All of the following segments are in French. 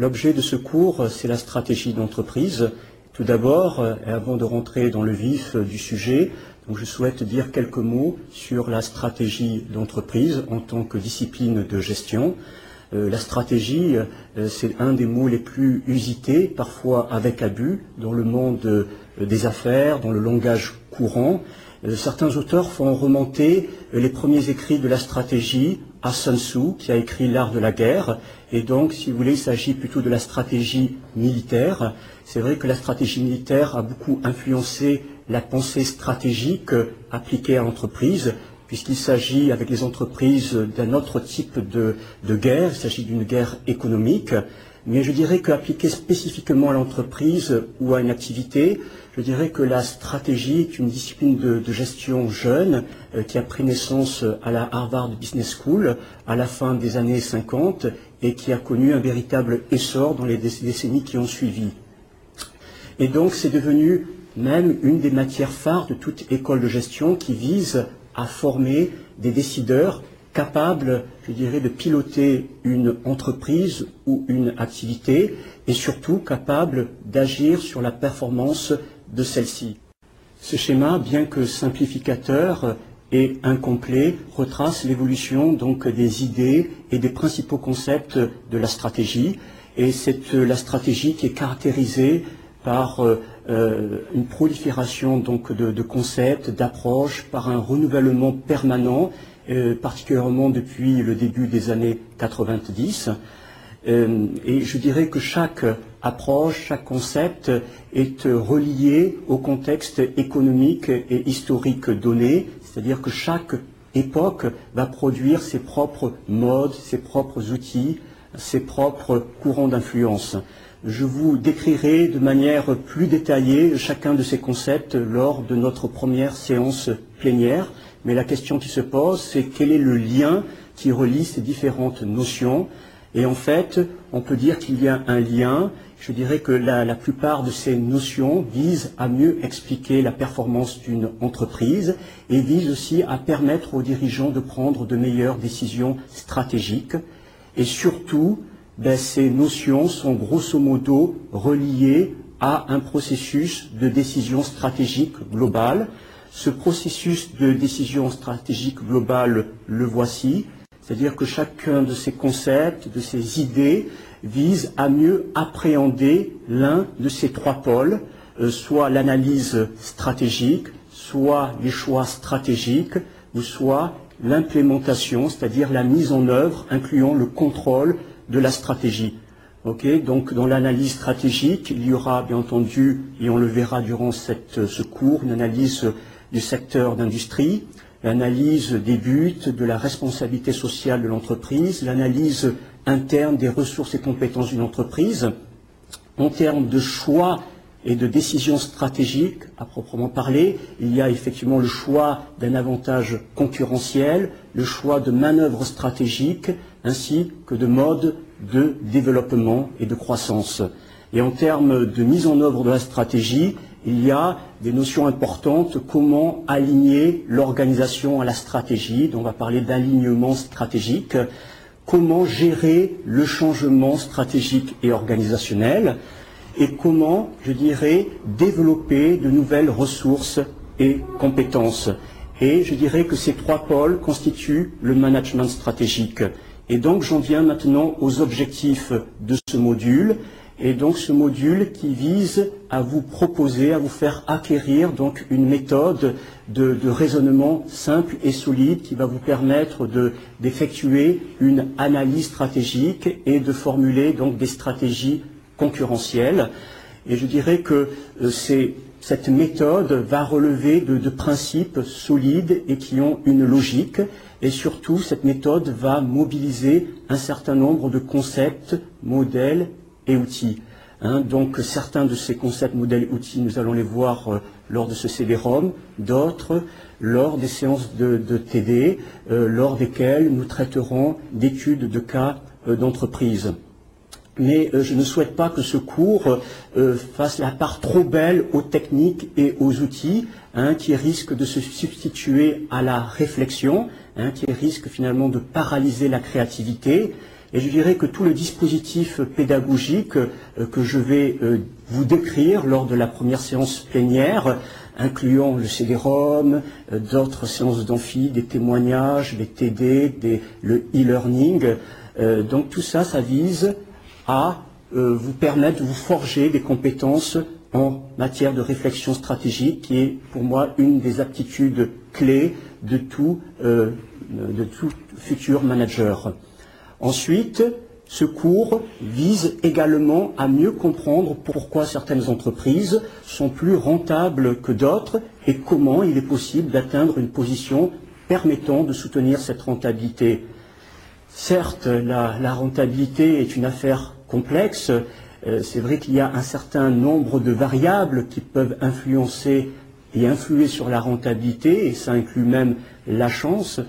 l'objet de ce cours, c'est la stratégie d'entreprise. Tout d'abord, et avant de rentrer dans le vif du sujet, je souhaite dire quelques mots sur la stratégie d'entreprise en tant que discipline de gestion. la stratégie, c'est un des mots les plus usités, parfois avec abus, dans le monde des affaires, dans le langage courant. Euh, certains auteurs font remonter euh, les premiers écrits de la stratégie à Sun Tzu, qui a écrit L'art de la guerre. Et donc, si vous voulez, il s'agit plutôt de la stratégie militaire. C'est vrai que la stratégie militaire a beaucoup influencé la pensée stratégique appliquée à l'entreprise, puisqu'il s'agit avec les entreprises d'un autre type de, de guerre, il s'agit d'une guerre économique. Mais je dirais qu'appliqué spécifiquement à l'entreprise ou à une activité, je dirais que la stratégie est une discipline de, gestion jeune euh, qui a pris naissance à la Harvard Business School à la fin des années 50 et qui a connu un véritable essor dans les décennies qui ont suivi. Et donc c'est devenu même une des matières phares de toute école de gestion qui vise à former des décideurs capables, je dirais, de piloter une entreprise ou une activité et surtout capables d'agir sur la performance de celle-ci. Ce schéma, bien que simplificateur et incomplet, retrace l'évolution donc des idées et des principaux concepts de la stratégie. Et c'est la stratégie qui est caractérisée par euh, euh, une prolifération donc de, concepts, d'approches, par un renouvellement permanent, euh, particulièrement depuis le début des années 90. Euh, et je dirais que chaque approche, chaque concept est relié au contexte économique et historique donné, c'est-à-dire que chaque époque va produire ses propres modes, ses propres outils, ses propres courants d'influence. Je vous décrirai de manière plus détaillée chacun de ces concepts lors de notre première séance plénière, mais la question qui se pose, c'est quel est le lien qui relie ces différentes notions? Et en fait, on peut dire qu'il y a un lien. Je dirais que la, plupart de ces notions visent à mieux expliquer la performance d'une entreprise et visent aussi à permettre aux dirigeants de prendre de meilleures décisions stratégiques. Et surtout, ben, ces notions sont grosso modo reliées à un processus de décision stratégique globale. Ce processus de décision stratégique globale, le voici. C'est-à-dire que chacun de ces concepts, de ces idées, vise à mieux appréhender l'un de ces trois pôles, euh, soit l'analyse stratégique, soit les choix stratégiques, ou soit l'implémentation, c'est-à-dire la mise en œuvre, incluant le contrôle de la stratégie. donc dans l'analyse stratégique, il y aura bien entendu, et on le verra durant ce cours, une analyse du secteur d'industrie, l'analyse des buts, de la responsabilité sociale de l'entreprise, l'analyse interne des ressources et compétences d'une entreprise, en termes de choix et de décisions stratégiques, à proprement parler, il y a effectivement le choix d'un avantage concurrentiel, le choix de manœuvres stratégiques, ainsi que de modes de développement et de croissance. Et en termes de mise en œuvre de la stratégie, il y a des notions importantes, comment aligner l'organisation à la stratégie, dont on va parler d'alignement stratégique, comment gérer le changement stratégique et organisationnel, et comment, je dirais, développer de nouvelles ressources et compétences. Et je dirais que ces trois pôles constituent le management stratégique. Et donc j'en viens maintenant aux objectifs de ce module et donc ce module qui vise à vous proposer, à vous faire acquérir une méthode de, raisonnement simple et solide qui va vous permettre d'effectuer une analyse stratégique et de formuler des stratégies concurrentielles. Et je dirais que euh, cette méthode va relever de, principes solides et qui ont une logique. Et surtout, cette méthode va mobiliser un certain nombre de concepts, modèles outils. Hein. donc certains de ces concepts, modèles, outils, nous allons les voir euh, lors de ce CD-ROM, d'autres lors des séances de, TD, euh, lors desquelles nous traiterons d'études de cas euh, d'entreprise. Mais je ne souhaite pas que ce cours fasse la part trop belle aux techniques et aux outils, hein, qui risquent de se substituer à la réflexion, hein, qui risquent finalement de paralyser la créativité, Et je dirais que tout le dispositif pédagogique que je vais vous décrire lors de la première séance plénière, incluant le CD-ROM, d'autres séances d'amphi, des témoignages, des TD, le e-learning, donc tout ça, ça vise à vous permettre de vous forger des compétences en matière de réflexion stratégique, qui est pour moi une des aptitudes clés euh, de tout futur manager. Ensuite, ce cours vise également à mieux comprendre pourquoi certaines entreprises sont plus rentables que d'autres et comment il est possible d'atteindre une position permettant de soutenir cette rentabilité. Certes, la rentabilité est une affaire complexe, euh, c'est vrai qu'il y a un certain nombre de variables qui peuvent influencer et influer sur la rentabilité, et ça inclut même la chance.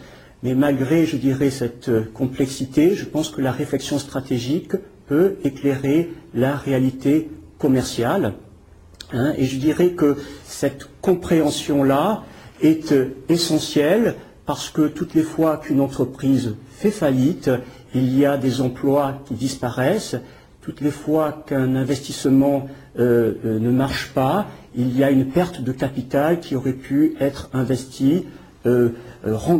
Mais malgré, je dirais, cette euh, complexité, je pense que la réflexion stratégique peut éclairer la réalité commerciale. Hein, et je dirais que cette compréhension-là est euh, essentielle parce que toutes les fois qu'une entreprise fait faillite, il y a des emplois qui disparaissent, toutes les fois qu'un investissement euh, ne marche pas, il y a une perte de capital qui aurait pu être investi euh,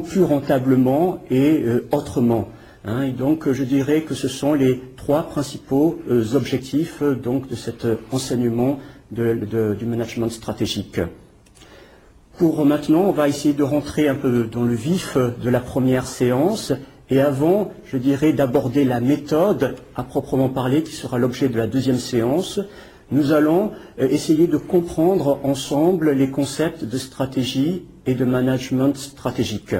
plus rentablement et autrement. Hein. et donc, je dirais que ce sont les trois principaux objectifs de cet enseignement du management stratégique. Pour maintenant, on va essayer de rentrer un peu dans le vif de la première séance et avant, je dirais, d'aborder la méthode à proprement parler, qui sera l'objet de la deuxième séance, nous allons euh, essayer de comprendre ensemble les concepts de stratégie et de management stratégique.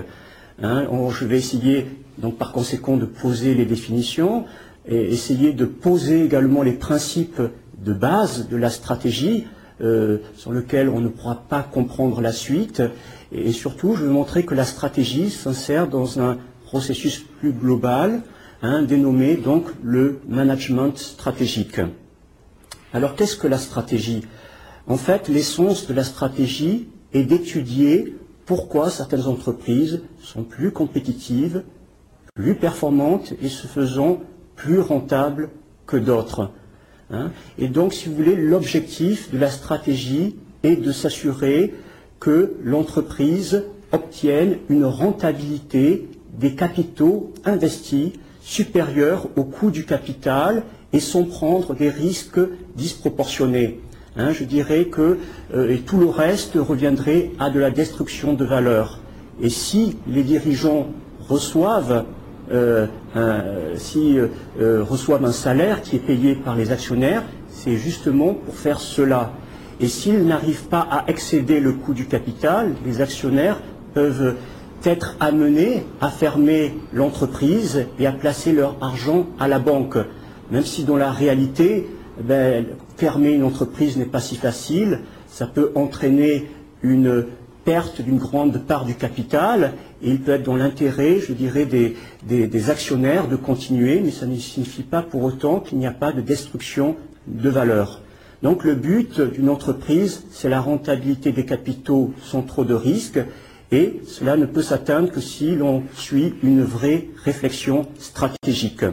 Hein, je vais essayer, donc par conséquent, de poser les définitions et essayer de poser également les principes de base de la stratégie, euh, sur lesquels on ne pourra pas comprendre la suite. Et surtout, je vais montrer que la stratégie s'insère dans un processus plus global, hein, dénommé donc le management stratégique. Alors qu'est-ce que la stratégie? En fait, l'essence de la stratégie est d'étudier pourquoi certaines entreprises sont plus compétitives, plus performantes et se faisant plus rentables que d'autres. Hein. et donc, si vous voulez, l'objectif de la stratégie est de s'assurer que l'entreprise obtienne une rentabilité des capitaux investis supérieurs au coût du capital et sans prendre des risques disproportionnés. Hein, je dirais que euh, tout le reste reviendrait à de la destruction de valeur. Et si les dirigeants reçoivent, euh, un, euh, reçoivent un salaire qui est payé par les actionnaires, c'est justement pour faire cela. Et s'ils n'arrivent pas à excéder le coût du capital, les actionnaires peuvent être amenés à fermer l'entreprise et à placer leur argent à la banque. Même si dans la réalité, ben, fermer une entreprise n'est pas si facile, ça peut entraîner une perte d'une grande part du capital et il peut être dans l'intérêt, je dirais, des, des, actionnaires de continuer, mais ça ne signifie pas pour autant qu'il n'y a pas de destruction de valeur. Donc le but d'une entreprise, c'est la rentabilité des capitaux sans trop de risques et cela ne peut s'atteindre que si l'on suit une vraie réflexion stratégique.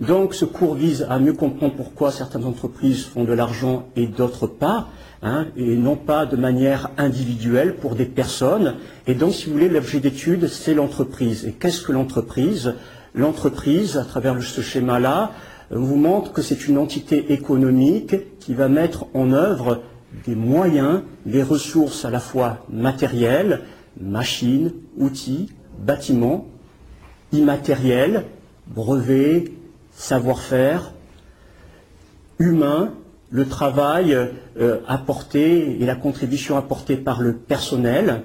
Donc ce cours vise à mieux comprendre pourquoi certaines entreprises font de l'argent et d'autres pas, hein, et non pas de manière individuelle pour des personnes. Et donc, si vous voulez, l'objet d'étude, c'est l'entreprise. Et qu'est-ce que l'entreprise? L'entreprise, à travers ce schéma-là, vous montre que c'est une entité économique qui va mettre en œuvre des moyens, des ressources à la fois matérielles, machines, outils, bâtiments, immatériels, brevets, savoir-faire, humains, le travail euh, apporté et la contribution apportée par le personnel,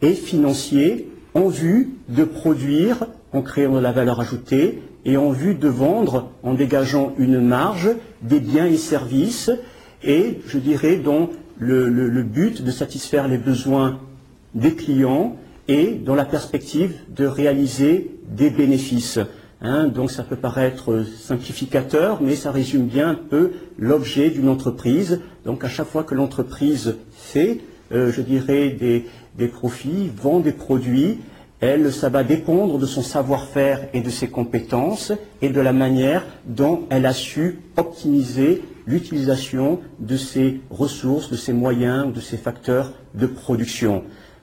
et financier en vue de produire en créant de la valeur ajoutée et en vue de vendre en dégageant une marge des biens et services et, je dirais, dont le, but de satisfaire les besoins des clients et dans la perspective de réaliser des bénéfices. Hein. donc ça peut paraître simplificateur, mais ça résume bien un peu l'objet d'une entreprise. Donc à chaque fois que l'entreprise fait, euh, je dirais, des, profits, vend des produits, elle, ça va dépendre de son savoir-faire et de ses compétences et de la manière dont elle a su optimiser l'utilisation de ses ressources, de ses moyens, de ses facteurs de production.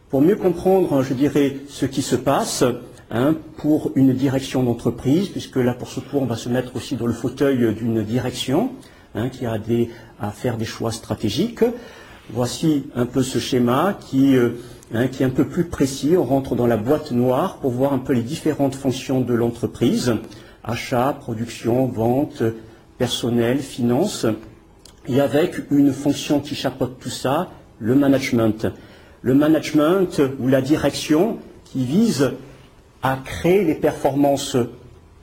Pour mieux comprendre, je dirais, ce qui se passe hein, pour une direction d'entreprise, puisque là, pour ce tour, on va se mettre aussi dans le fauteuil d'une direction hein, qui a à faire des choix stratégiques. Voici un peu ce schéma qui euh, Hein, qui est un peu plus précis. On rentre dans la boîte noire pour voir un peu les différentes fonctions de l'entreprise. Achat, production, vente, personnel, finance. Et avec une fonction qui chapeaute tout ça, le management. Le management ou la direction qui vise à créer les performances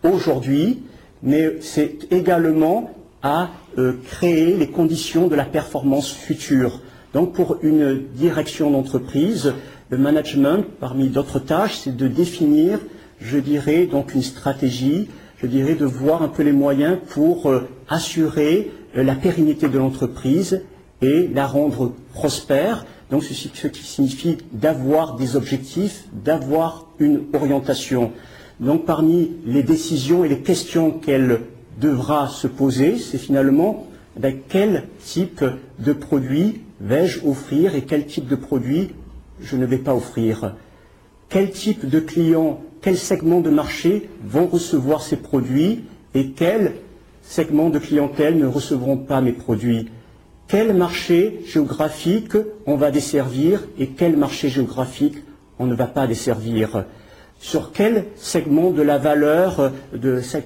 aujourd'hui, mais c'est également à euh, créer les conditions de la performance future. Donc pour une direction d'entreprise, le management, parmi d'autres tâches, c'est de définir, je dirais, donc une stratégie, je dirais de voir un peu les moyens pour euh, assurer euh, la pérennité de l'entreprise et la rendre prospère. Donc ce, qui signifie d'avoir des objectifs, d'avoir une orientation. Donc parmi les décisions et les questions qu'elle devra se poser, c'est finalement ben, quel type de produit vais-je offrir et quel type de produit je ne vais pas offrir? Quel type de clients, quel segment de marché vont recevoir ces produits et quels segments de clientèle ne recevront pas mes produits? Quel marché géographique on va desservir et quel marché géographique on ne va pas desservir. Sur quel segment de la valeur,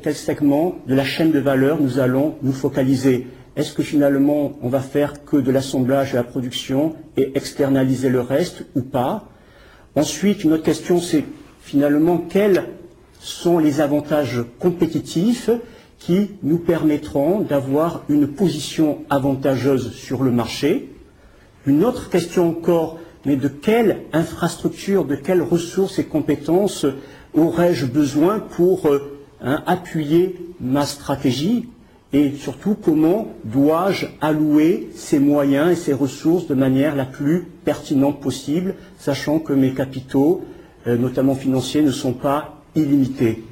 quel segment de la chaîne de valeur nous allons nous focaliser? Est-ce que finalement on va faire que de l'assemblage et la production et externaliser le reste ou pas? Ensuite, une autre question, c'est finalement quels sont les avantages compétitifs qui nous permettront d'avoir une position avantageuse sur le marché. Une autre question encore, mais de quelle infrastructure, de quelles ressources et compétences aurais-je besoin pour euh, hein, appuyer ma stratégie et surtout comment dois-je allouer ces moyens et ces ressources de manière la plus pertinente possible, sachant que mes capitaux, euh, notamment financiers, ne sont pas illimités.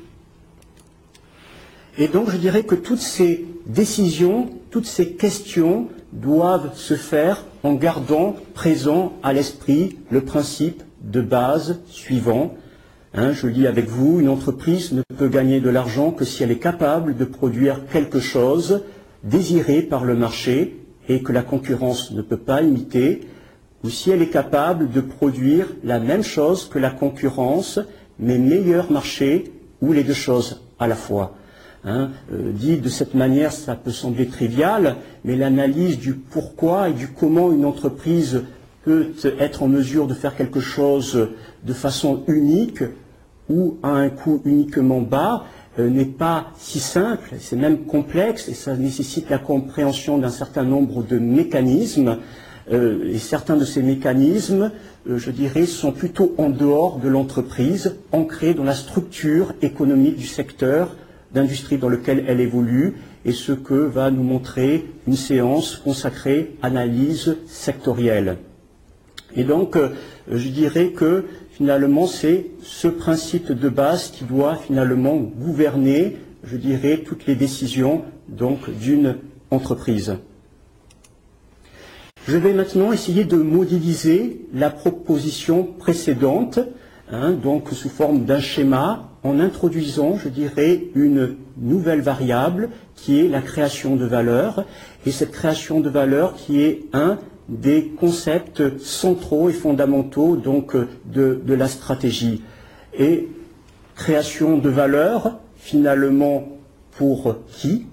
Et donc je dirais que toutes ces décisions, toutes ces questions doivent se faire en gardant présent à l'esprit le principe de base suivant, Hein, je lis avec vous, une entreprise ne peut gagner de l'argent que si elle est capable de produire quelque chose désiré par le marché et que la concurrence ne peut pas imiter, ou si elle est capable de produire la même chose que la concurrence, mais meilleur marché, ou les deux choses à la fois. Hein, euh, dit de cette manière, ça peut sembler trivial, mais l'analyse du pourquoi et du comment une entreprise peut être en mesure de faire quelque chose de façon unique ou à un coût uniquement bas euh, n'est pas si simple, c'est même complexe et ça nécessite la compréhension d'un certain nombre de mécanismes. Euh, et certains de ces mécanismes, je dirais, sont plutôt en dehors de l'entreprise, ancrés dans la structure économique du secteur d'industrie dans lequel elle évolue, et ce que va nous montrer une séance consacrée analyse sectorielle. Et donc, je dirais que finalement, c'est ce principe de base qui doit finalement gouverner, je dirais, toutes les décisions d'une entreprise. Je vais maintenant essayer de modéliser la proposition précédente, hein, donc sous forme d'un schéma, en introduisant, je dirais, une nouvelle variable qui est la création de valeur, et cette création de valeur qui est un des concepts centraux et fondamentaux donc de, la stratégie. Et création de valeur, finalement, pour qui?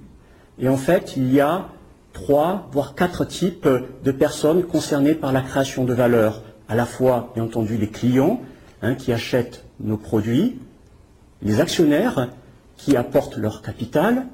Et en fait, il y a trois, voire quatre types de personnes concernées par la création de valeur. À la fois, bien entendu, les clients hein, qui achètent nos produits, les actionnaires qui apportent leur capital,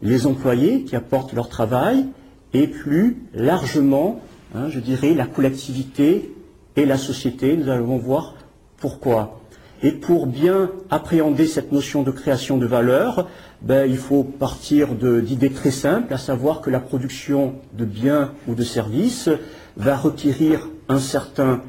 les employés qui apportent leur travail, et plus largement, hein, je dirais, la collectivité et la société. Nous allons voir pourquoi. Et pour bien appréhender cette notion de création de valeur, ben, il faut partir d'idées très simples, à savoir que la production de biens ou de services va requérir un certain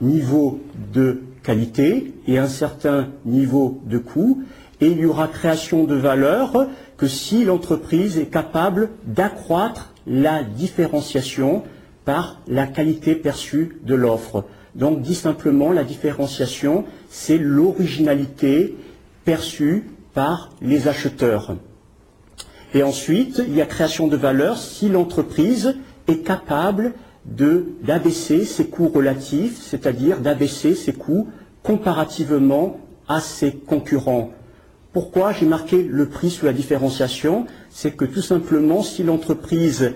niveau de qualité et un certain niveau de coût, et il y aura création de valeur que si l'entreprise est capable d'accroître la différenciation par la qualité perçue de l'offre. Donc, dit simplement, la différenciation, c'est l'originalité perçue par les acheteurs. Et ensuite, il y a création de valeur si l'entreprise est capable d'abaisser ses coûts relatifs, c'est-à-dire d'abaisser ses coûts comparativement à ses concurrents. Pourquoi j'ai marqué le prix sous la différenciation? C'est que tout simplement, si l'entreprise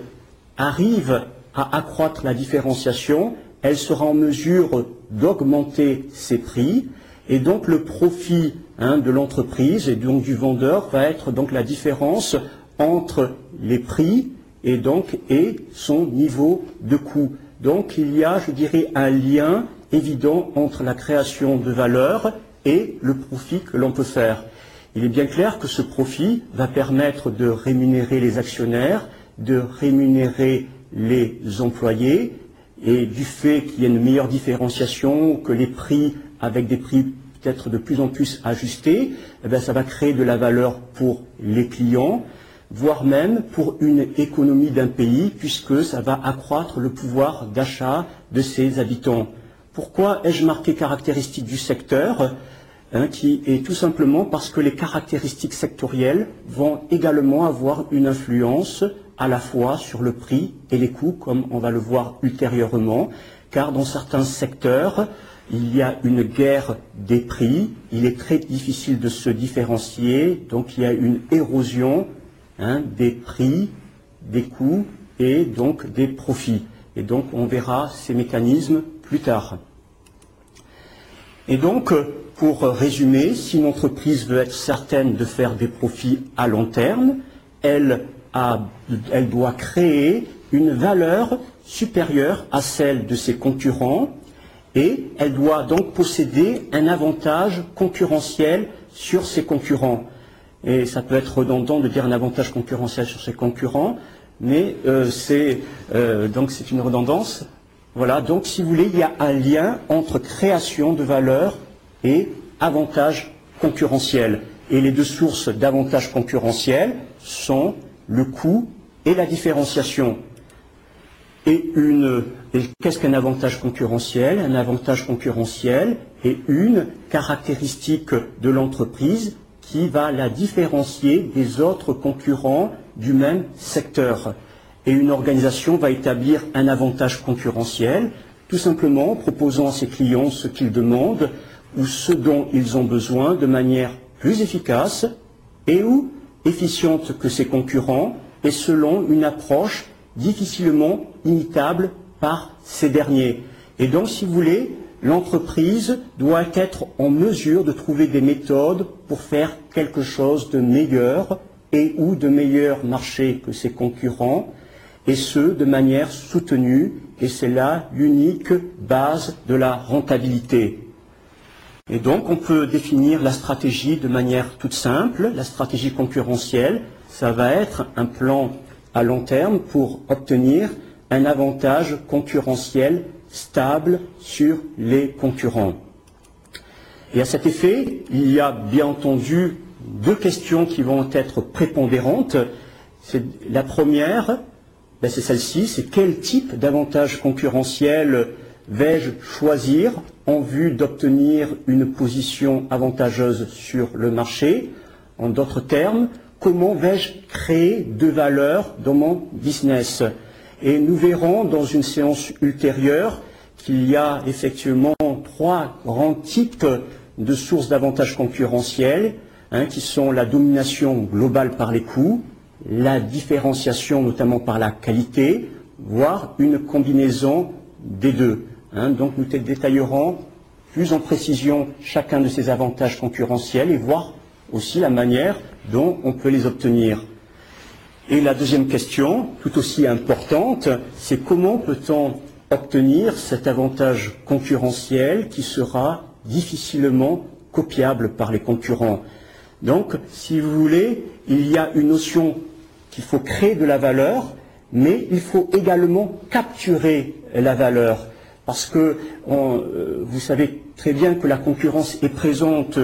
arrive à accroître la différenciation, elle sera en mesure d'augmenter ses prix, et donc le profit hein, de l'entreprise et donc du vendeur va être la différence entre les prix et donc et son niveau de coût. Donc il y a, je dirais, un lien évident entre la création de valeur et le profit que l'on peut faire. Il est bien clair que ce profit va permettre de rémunérer les actionnaires, de rémunérer les employés, et du fait qu'il y ait une meilleure différenciation, que les prix, avec des prix peut-être de plus en plus ajustés, eh ça va créer de la valeur pour les clients, voire même pour une économie d'un pays, puisque ça va accroître le pouvoir d'achat de ses habitants. Pourquoi ai-je marqué caractéristiques du secteur hein, qui est tout simplement parce que les caractéristiques sectorielles vont également avoir une influence à la fois sur le prix et les coûts, comme on va le voir ultérieurement, car dans certains secteurs, il y a une guerre des prix, il est très difficile de se différencier, donc il y a une érosion Hein, des prix, des coûts et donc des profits. Et donc on verra ces mécanismes plus tard. Et donc, pour résumer, si une entreprise veut être certaine de faire des profits à long terme, elle, elle doit créer une valeur supérieure à celle de ses concurrents et elle doit donc posséder un avantage concurrentiel sur ses concurrents et ça peut être redondant de dire un avantage concurrentiel sur ses concurrents, mais euh, c'est euh, donc c'est une redondance. Voilà, donc si vous voulez, il y a un lien entre création de valeur et avantage concurrentiel. Et les deux sources d'avantage concurrentiel sont le coût et la différenciation. Et, une, et qu'est-ce qu'un avantage concurrentiel? Un avantage concurrentiel est une caractéristique de l'entreprise qui va la différencier des autres concurrents du même secteur. Et une organisation va établir un avantage concurrentiel, tout simplement en proposant à ses clients ce qu'ils demandent ou ce dont ils ont besoin de manière plus efficace et ou efficiente que ses concurrents et selon une approche difficilement imitable par ces derniers. Et donc, si vous voulez, l'entreprise doit être en mesure de trouver des méthodes pour faire quelque chose de meilleur et ou de meilleur marché que ses concurrents, et ce, de manière soutenue, et c'est là l'unique base de la rentabilité. Et donc, on peut définir la stratégie de manière toute simple. La stratégie concurrentielle, ça va être un plan à long terme pour obtenir un avantage concurrentiel stable sur les concurrents. Et à cet effet, il y a bien entendu deux questions qui vont être prépondérantes. La première, ben, c'est celle-ci, c'est quel type d'avantage concurrentiel vais-je choisir en vue d'obtenir une position avantageuse sur le marché? En d'autres termes, comment vais-je créer de valeur dans mon business? Et nous verrons dans une séance ultérieure qu'il y a effectivement trois grands types de sources d'avantages concurrentiels, hein, qui sont la domination globale par les coûts, la différenciation notamment par la qualité, voire une combinaison des deux. Hein. donc nous détaillerons plus en précision chacun de ces avantages concurrentiels et voir aussi la manière dont on peut les obtenir. Et la deuxième question, tout aussi importante, c'est comment peut-on obtenir cet avantage concurrentiel qui sera difficilement copiable par les concurrents. Donc, si vous voulez, il y a une notion qu'il faut créer de la valeur, mais il faut également capturer la valeur. parce que euh, vous savez très bien que la concurrence est présente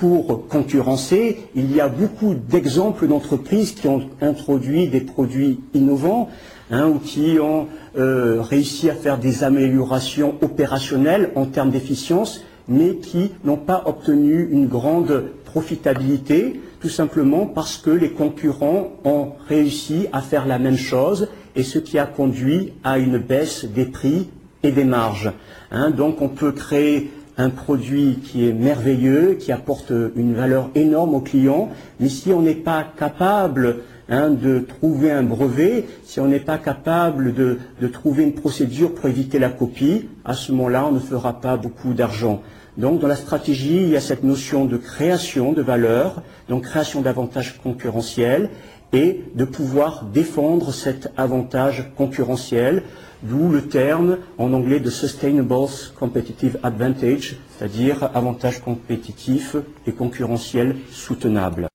pour concurrencer. Il y a beaucoup d'exemples d'entreprises qui ont introduit des produits innovants hein, ou qui ont euh, réussi à faire des améliorations opérationnelles en termes d'efficience, mais qui n'ont pas obtenu une grande profitabilité, tout simplement parce que les concurrents ont réussi à faire la même chose, et ce qui a conduit à une baisse des prix et des marges. Hein. donc on peut créer un produit qui est merveilleux, qui apporte une valeur énorme aux clients, mais si on n'est pas capable hein, de trouver un brevet, si on n'est pas capable de, trouver une procédure pour éviter la copie, à ce moment-là, on ne fera pas beaucoup d'argent. Donc, dans la stratégie, il y a cette notion de création de valeur, donc création d'avantages concurrentiels, et de pouvoir défendre cet avantage concurrentiel d'où le terme en anglais de Sustainable Competitive Advantage, c'est-à-dire avantage compétitif et concurrentiel soutenable.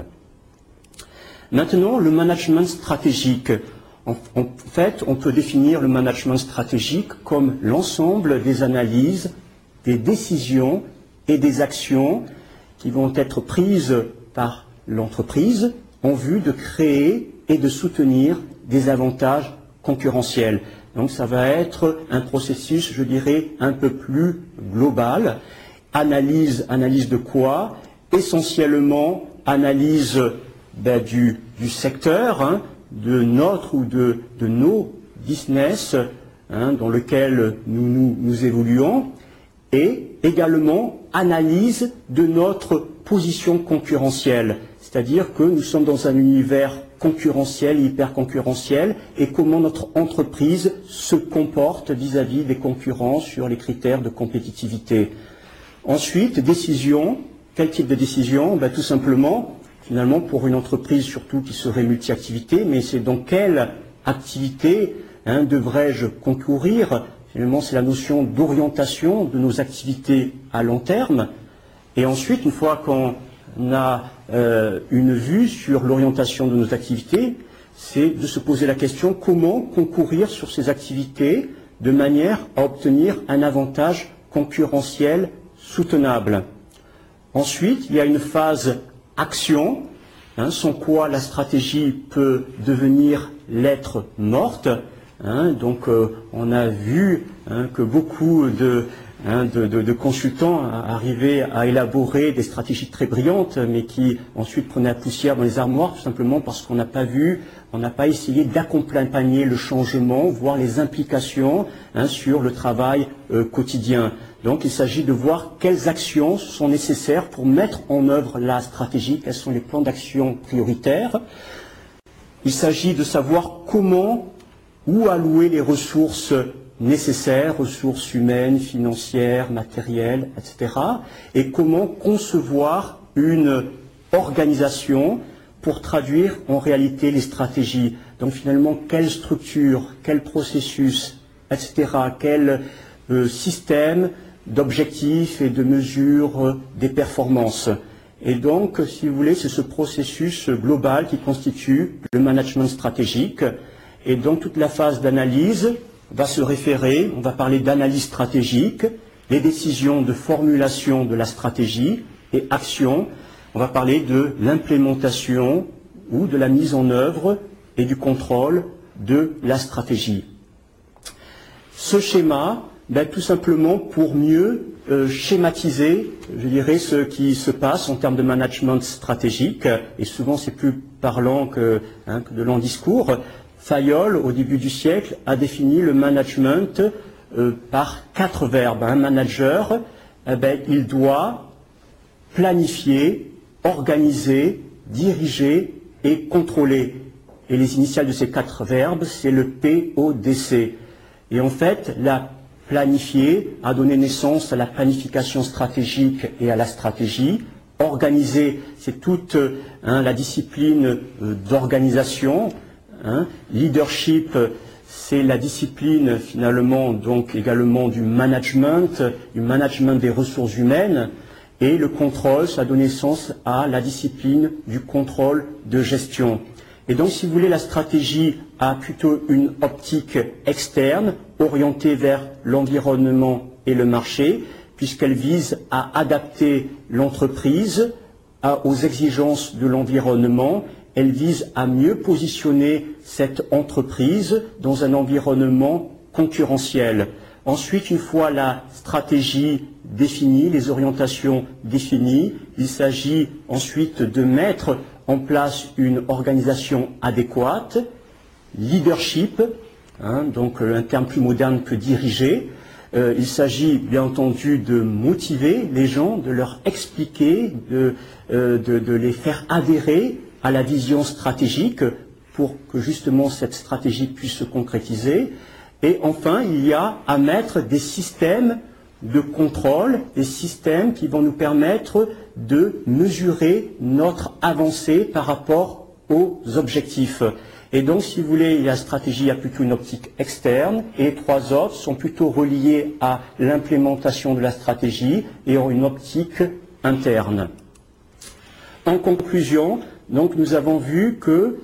Maintenant, le management stratégique. En, fait, on peut définir le management stratégique comme l'ensemble des analyses, des décisions et des actions qui vont être prises par l'entreprise en vue de créer et de soutenir des avantages concurrentiels. Donc ça va être un processus, je dirais, un peu plus global. Analyse, analyse de quoi? Essentiellement analyse ben, du, secteur, hein, de notre ou de, nos business hein, dans lequel nous, nous évoluons, et également analyse de notre position concurrentielle. C'est-à-dire que nous sommes dans un univers concurrentiel, hyper concurrentiel, et comment notre entreprise se comporte vis-à-vis des concurrents sur les critères de compétitivité. Ensuite, décision. Quel type de décision? Ben, Tout simplement, finalement, pour une entreprise surtout qui serait multi-activité, mais c'est dans quelle activité hein, devrais-je concourir Finalement, c'est la notion d'orientation de nos activités à long terme. Et ensuite, une fois qu'on a euh, une vue sur l'orientation de nos activités, c'est de se poser la question comment concourir sur ces activités de manière à obtenir un avantage concurrentiel soutenable? Ensuite, il y a une phase action, hein, sans quoi la stratégie peut devenir lettre morte. Hein. donc euh, on a vu hein, que beaucoup de Hein, de, consultants arrivaient à élaborer des stratégies très brillantes, mais qui ensuite prenaient la poussière dans les armoires, tout simplement parce qu'on n'a pas vu, on n'a pas essayé d'accompagner le changement, voire les implications hein, sur le travail euh, quotidien. Donc il s'agit de voir quelles actions sont nécessaires pour mettre en œuvre la stratégie, quels sont les plans d'action prioritaires. Il s'agit de savoir comment, où allouer les ressources nécessaires, ressources humaines, financières, matérielles, etc. Et comment concevoir une organisation pour traduire en réalité les stratégies. Donc finalement, quelle structure, quel processus, etc., quel euh, système d'objectifs et de mesures des performances. Et donc, si vous voulez, c'est ce processus global qui constitue le management stratégique. Et donc toute la phase d'analyse, va se référer, on va parler d'analyse stratégique, les décisions de formulation de la stratégie et action. On va parler de l'implémentation ou de la mise en œuvre et du contrôle de la stratégie. Ce schéma, ben, tout simplement pour mieux euh, schématiser, je dirais, ce qui se passe en termes de management stratégique, et souvent c'est plus parlant que, hein, que de longs discours, Fayol, au début du siècle, a défini le management euh, par quatre verbes. Un manager, eh ben, il doit planifier, organiser, diriger et contrôler. Et les initiales de ces quatre verbes, c'est le PODC. Et en fait, la planifier a donné naissance à la planification stratégique et à la stratégie. Organiser, c'est toute hein, la discipline euh, d'organisation, Hein. Leadership, c'est la discipline finalement donc également du management, du management des ressources humaines. Et le contrôle, ça donne naissance à la discipline du contrôle de gestion. Et donc, si vous voulez, la stratégie a plutôt une optique externe, orientée vers l'environnement et le marché, puisqu'elle vise à adapter l'entreprise aux exigences de l'environnement. Elle vise à mieux positionner cette entreprise dans un environnement concurrentiel. Ensuite, une fois la stratégie définie, les orientations définies, il s'agit ensuite de mettre en place une organisation adéquate, leadership, hein, donc euh, un terme plus moderne que diriger. Euh, il s'agit bien entendu de motiver les gens, de leur expliquer, euh, de les faire adhérer à la vision stratégique pour que justement cette stratégie puisse se concrétiser. Et enfin, il y a à mettre des systèmes de contrôle, des systèmes qui vont nous permettre de mesurer notre avancée par rapport aux objectifs. Et donc, si vous voulez, la stratégie a plutôt une optique externe et les trois autres sont plutôt reliés à l'implémentation de la stratégie et ont une optique interne. En conclusion, donc, nous avons vu que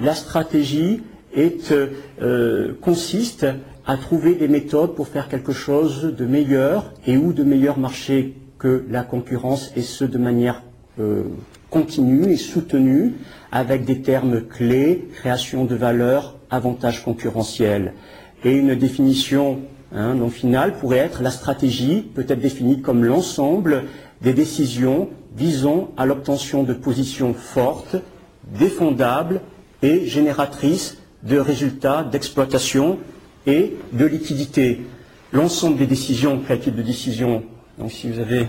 la stratégie euh, consiste à trouver des méthodes pour faire quelque chose de meilleur et ou de meilleur marché que la concurrence et ce de manière euh, continue et soutenue avec des termes clés, création de valeur, avantage concurrentiel. Et une définition hein, finale pourrait être la stratégie peut être définie comme l'ensemble des décisions visant à l'obtention de positions fortes, défendables et génératrices de résultats d'exploitation et de liquidité. L'ensemble des décisions, type de décision Donc si vous avez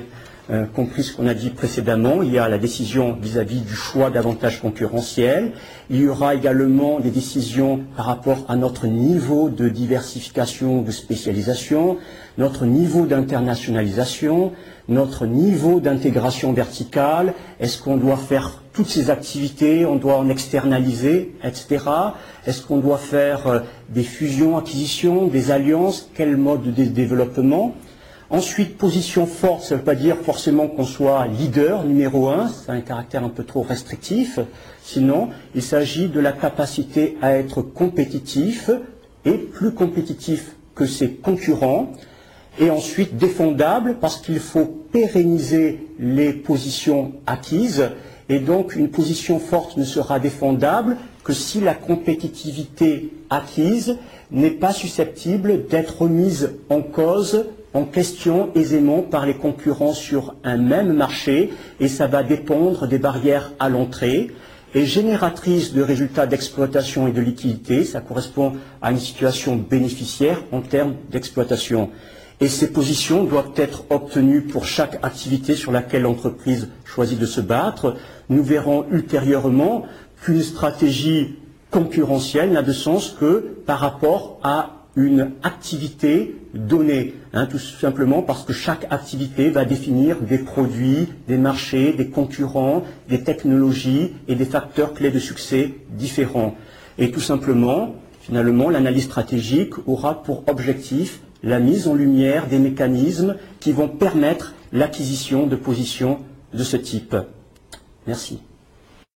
euh, compris ce qu'on a dit précédemment, il y a la décision vis-à-vis du choix d'avantages concurrentiels, il y aura également des décisions par rapport à notre niveau de diversification, de spécialisation, notre niveau d'internationalisation, notre niveau d'intégration verticale, est-ce qu'on doit faire toutes ces activités, on doit en externaliser, etc. Est-ce qu'on doit faire euh, des fusions, acquisitions, des alliances, quel mode de développement? Ensuite, position forte, ça ne veut pas dire forcément qu'on soit leader numéro un, c'est un caractère un peu trop restrictif. Sinon, il s'agit de la capacité à être compétitif et plus compétitif que ses concurrents. Et ensuite, défendable parce qu'il faut pérenniser les positions acquises. Et donc, une position forte ne sera défendable que si la compétitivité acquise n'est pas susceptible d'être mise en cause en question aisément par les concurrents sur un même marché et ça va dépendre des barrières à l'entrée et génératrice de résultats d'exploitation et de liquidité, ça correspond à une situation bénéficiaire en termes d'exploitation. Et ces positions doivent être obtenues pour chaque activité sur laquelle l'entreprise choisit de se battre. Nous verrons ultérieurement qu'une stratégie concurrentielle n'a de sens que par rapport à une activité donnée, hein, tout simplement parce que chaque activité va définir des produits, des marchés, des concurrents, des technologies et des facteurs clés de succès différents. Et tout simplement, finalement, l'analyse stratégique aura pour objectif la mise en lumière des mécanismes qui vont permettre l'acquisition de positions de ce type. Merci.